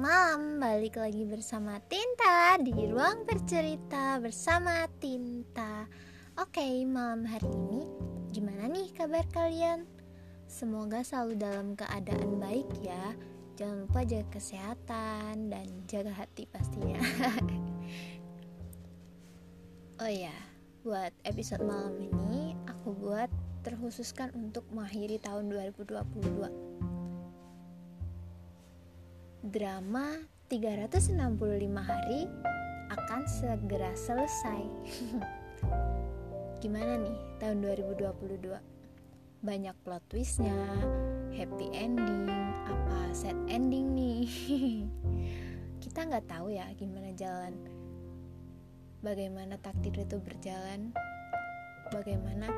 malam, balik lagi bersama Tinta di ruang bercerita bersama Tinta. Oke, malam hari ini gimana nih kabar kalian? Semoga selalu dalam keadaan baik ya. Jangan lupa jaga kesehatan dan jaga hati pastinya. oh ya, buat episode malam ini aku buat terkhususkan untuk mengakhiri tahun 2022 drama 365 hari akan segera selesai. Gimana nih tahun 2022? Banyak plot twistnya, happy ending, apa sad ending nih? Kita nggak tahu ya gimana jalan, bagaimana takdir itu berjalan, bagaimana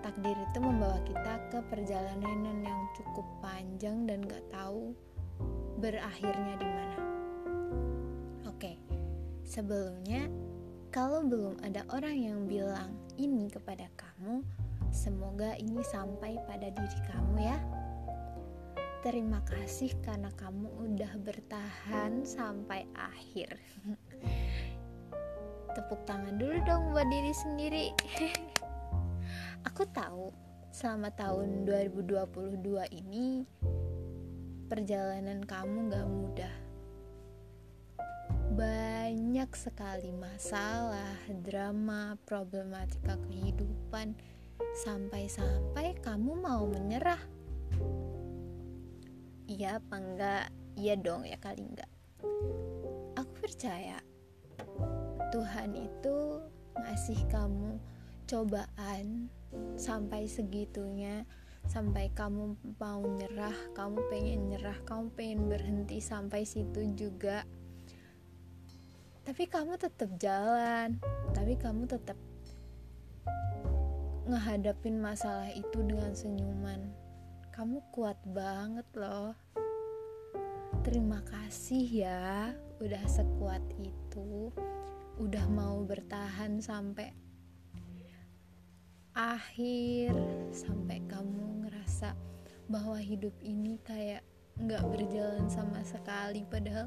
takdir itu membawa kita ke perjalanan yang cukup panjang dan gak tahu berakhirnya di mana. Oke, sebelumnya kalau belum ada orang yang bilang ini kepada kamu, semoga ini sampai pada diri kamu ya. Terima kasih karena kamu udah bertahan sampai akhir. Tepuk tangan dulu dong buat diri sendiri. Aku tahu selama tahun 2022 ini perjalanan kamu gak mudah. Banyak sekali masalah, drama, problematika kehidupan, sampai-sampai kamu mau menyerah. Iya apa enggak? Iya dong ya kali enggak. Aku percaya Tuhan itu ngasih kamu cobaan sampai segitunya sampai kamu mau nyerah kamu pengen nyerah kamu pengen berhenti sampai situ juga. Tapi kamu tetap jalan tapi kamu tetap ngehadapin masalah itu dengan senyuman. Kamu kuat banget loh. Terima kasih ya udah sekuat itu. Udah mau bertahan sampai akhir. Sampai bahwa hidup ini kayak nggak berjalan sama sekali padahal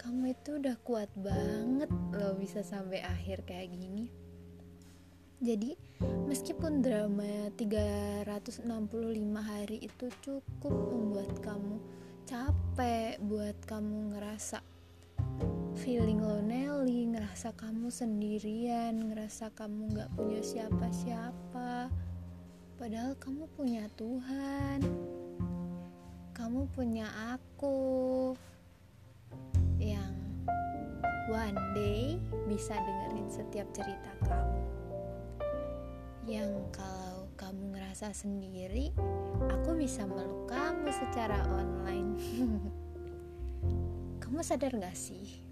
kamu itu udah kuat banget loh bisa sampai akhir kayak gini jadi meskipun drama 365 hari itu cukup membuat kamu capek buat kamu ngerasa feeling lonely, ngerasa kamu sendirian, ngerasa kamu gak punya siapa-siapa. Padahal kamu punya Tuhan, kamu punya aku yang one day bisa dengerin setiap cerita kamu. Yang kalau kamu ngerasa sendiri, aku bisa meluk kamu secara online. kamu sadar gak sih?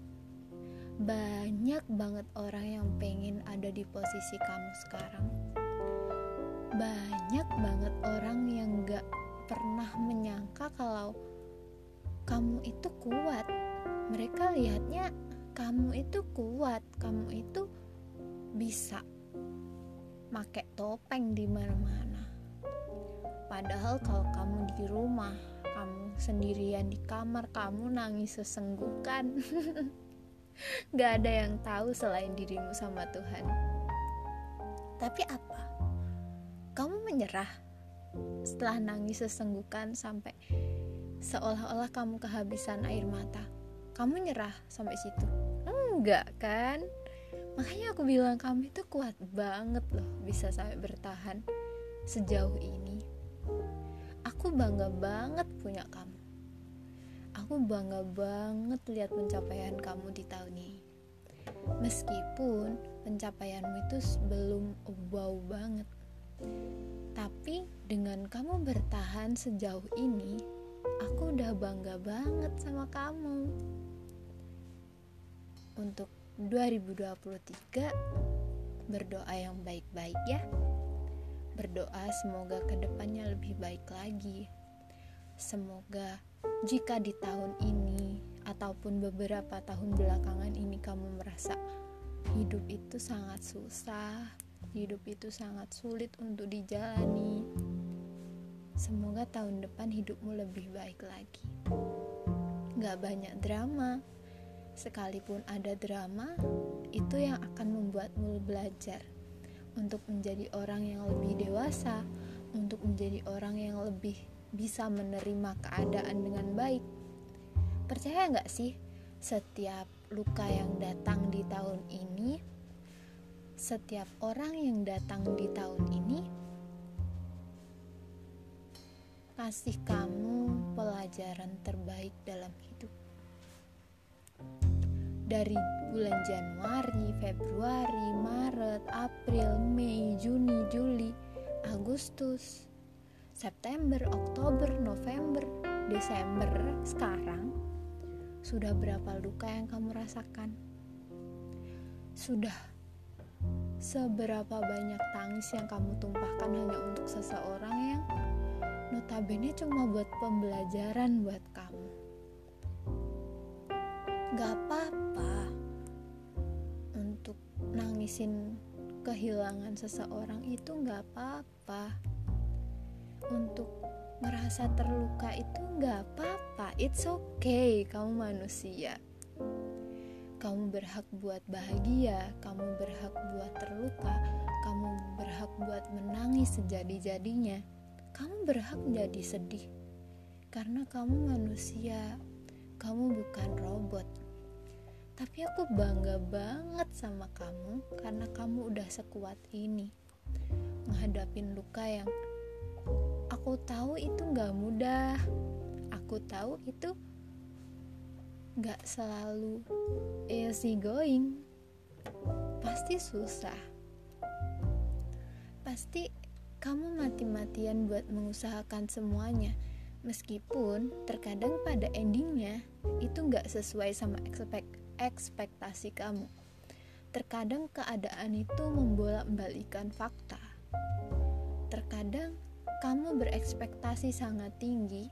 banyak banget orang yang pengen ada di posisi kamu sekarang banyak banget orang yang gak pernah menyangka kalau kamu itu kuat mereka lihatnya kamu itu kuat kamu itu bisa make topeng di mana-mana padahal kalau kamu di rumah kamu sendirian di kamar kamu nangis sesenggukan Gak ada yang tahu selain dirimu sama Tuhan. Tapi apa? Kamu menyerah setelah nangis sesenggukan sampai seolah-olah kamu kehabisan air mata. Kamu nyerah sampai situ? Enggak kan? Makanya aku bilang kamu itu kuat banget loh bisa sampai bertahan sejauh ini. Aku bangga banget punya kamu. Aku bangga banget lihat pencapaian kamu di tahun ini. Meskipun pencapaianmu itu belum wow banget. Tapi dengan kamu bertahan sejauh ini, aku udah bangga banget sama kamu. Untuk 2023 berdoa yang baik-baik ya. Berdoa semoga ke depannya lebih baik lagi. Semoga jika di tahun ini ataupun beberapa tahun belakangan ini kamu merasa hidup itu sangat susah, hidup itu sangat sulit untuk dijalani, semoga tahun depan hidupmu lebih baik lagi. gak banyak drama. Sekalipun ada drama, itu yang akan membuatmu belajar untuk menjadi orang yang lebih dewasa, untuk menjadi orang yang lebih bisa menerima keadaan dengan baik. Percaya nggak sih, setiap luka yang datang di tahun ini, setiap orang yang datang di tahun ini, kasih kamu pelajaran terbaik dalam hidup. Dari bulan Januari, Februari, Maret, April, Mei, Juni, Juli, Agustus, September, Oktober, November, Desember, sekarang sudah berapa luka yang kamu rasakan? Sudah seberapa banyak tangis yang kamu tumpahkan hanya untuk seseorang yang? Notabene cuma buat pembelajaran buat kamu. Gak apa-apa untuk nangisin kehilangan seseorang itu gak apa-apa. Untuk merasa terluka itu nggak apa-apa. It's okay kamu manusia kamu berhak buat bahagia kamu berhak buat terluka kamu berhak buat menangis sejadi-jadinya. Kamu berhak jadi sedih. Karena kamu manusia kamu bukan robot. Tapi aku bangga banget sama kamu karena kamu udah sekuat ini. Menghadapin luka yang Aku tahu itu gak mudah. Aku tahu itu gak selalu easy going. Pasti susah. Pasti kamu mati-matian buat mengusahakan semuanya. Meskipun terkadang pada endingnya itu gak sesuai sama ekspek ekspektasi kamu. Terkadang keadaan itu membolak-balikan fakta. Terkadang kamu berekspektasi sangat tinggi,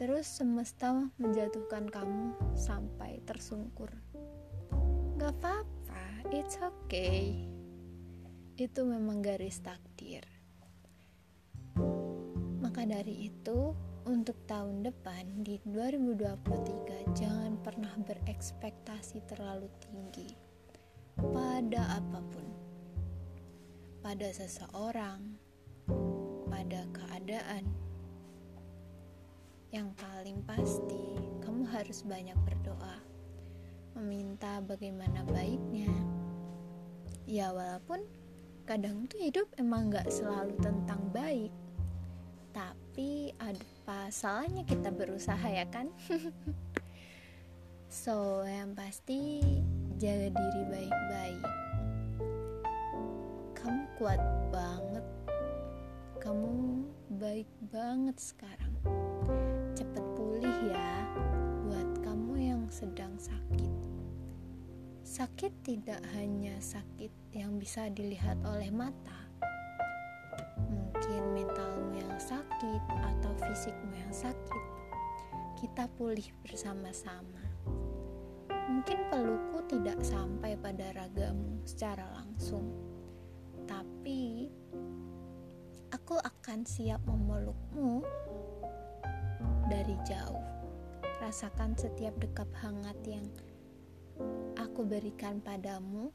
terus semesta menjatuhkan kamu sampai tersungkur. Gak apa-apa, it's okay. Itu memang garis takdir. Maka dari itu, untuk tahun depan di 2023 jangan pernah berekspektasi terlalu tinggi pada apa pun. Pada seseorang, pada keadaan. Yang paling pasti, kamu harus banyak berdoa, meminta bagaimana baiknya. Ya, walaupun kadang tuh hidup emang gak selalu tentang baik, tapi apa salahnya kita berusaha ya kan? so, yang pasti jaga diri baik-baik. Kamu kuat banget kamu baik banget sekarang. Ya buat kamu yang sedang sakit. Sakit tidak hanya sakit yang bisa dilihat oleh mata. Mungkin mentalmu yang sakit atau fisikmu yang sakit. Kita pulih bersama-sama. Mungkin pelukku tidak sampai pada ragamu secara langsung. Tapi aku akan siap memelukmu dari jauh. Rasakan setiap dekap hangat yang aku berikan padamu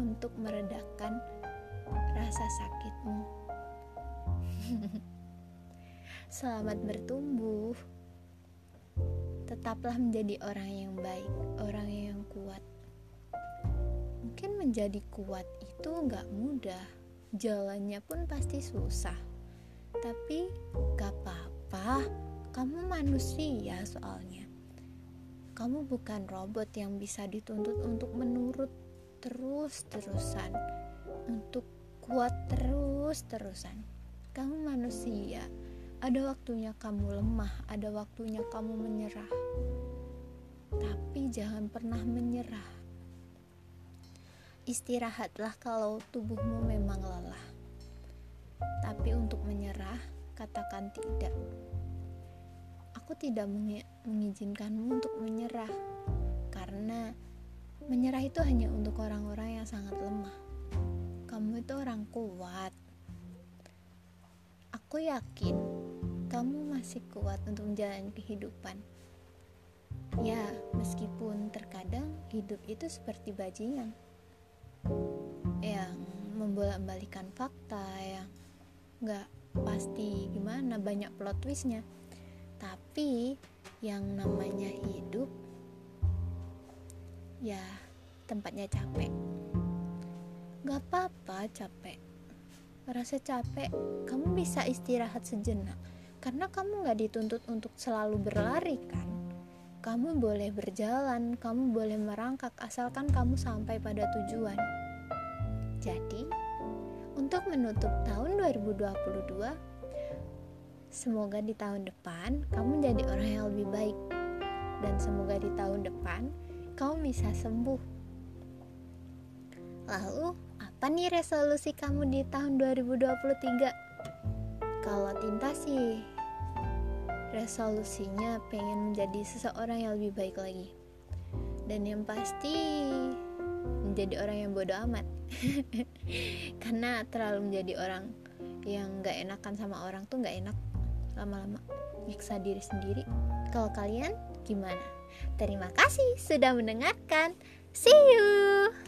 untuk meredakan rasa sakitmu. Selamat bertumbuh. Tetaplah menjadi orang yang baik, orang yang kuat. Mungkin menjadi kuat itu gak mudah jalannya pun pasti susah tapi gak apa-apa kamu manusia soalnya. Kamu bukan robot yang bisa dituntut untuk menurut terus-terusan untuk kuat terus-terusan. Kamu manusia. Ada waktunya kamu lemah ada waktunya kamu menyerah. Tapi jangan pernah menyerah. Istirahatlah kalau tubuhmu memang lelah. Tapi untuk menyerah, katakan tidak. Aku tidak mengizinkanmu untuk menyerah, karena menyerah itu hanya untuk orang-orang yang sangat lemah. Kamu itu orang kuat. Aku yakin kamu masih kuat untuk menjalani kehidupan. ya meskipun terkadang hidup itu seperti bajingan yang membolak-balikan fakta yang nggak pasti gimana banyak plot twistnya tapi yang namanya hidup ya tempatnya capek. Gak apa-apa capek. Rasa capek kamu bisa istirahat sejenak. Karena kamu gak dituntut untuk selalu berlari kan? Kamu boleh berjalan kamu boleh merangkak asalkan kamu sampai pada tujuan. Jadi untuk menutup tahun 2022 semoga di tahun depan kamu jadi orang yang lebih baik dan semoga di tahun depan kamu bisa sembuh Lalu, apa nih resolusi kamu di tahun 2023? Kalau Tinta sih resolusinya pengen menjadi seseorang yang lebih baik lagi. Dan yang pasti menjadi orang yang bodoh amat. Karena terlalu menjadi orang yang gak enakan sama orang tuh gak enak lama-lama nyiksa diri sendiri. Kalau kalian gimana? Terima kasih sudah mendengarkan. See you.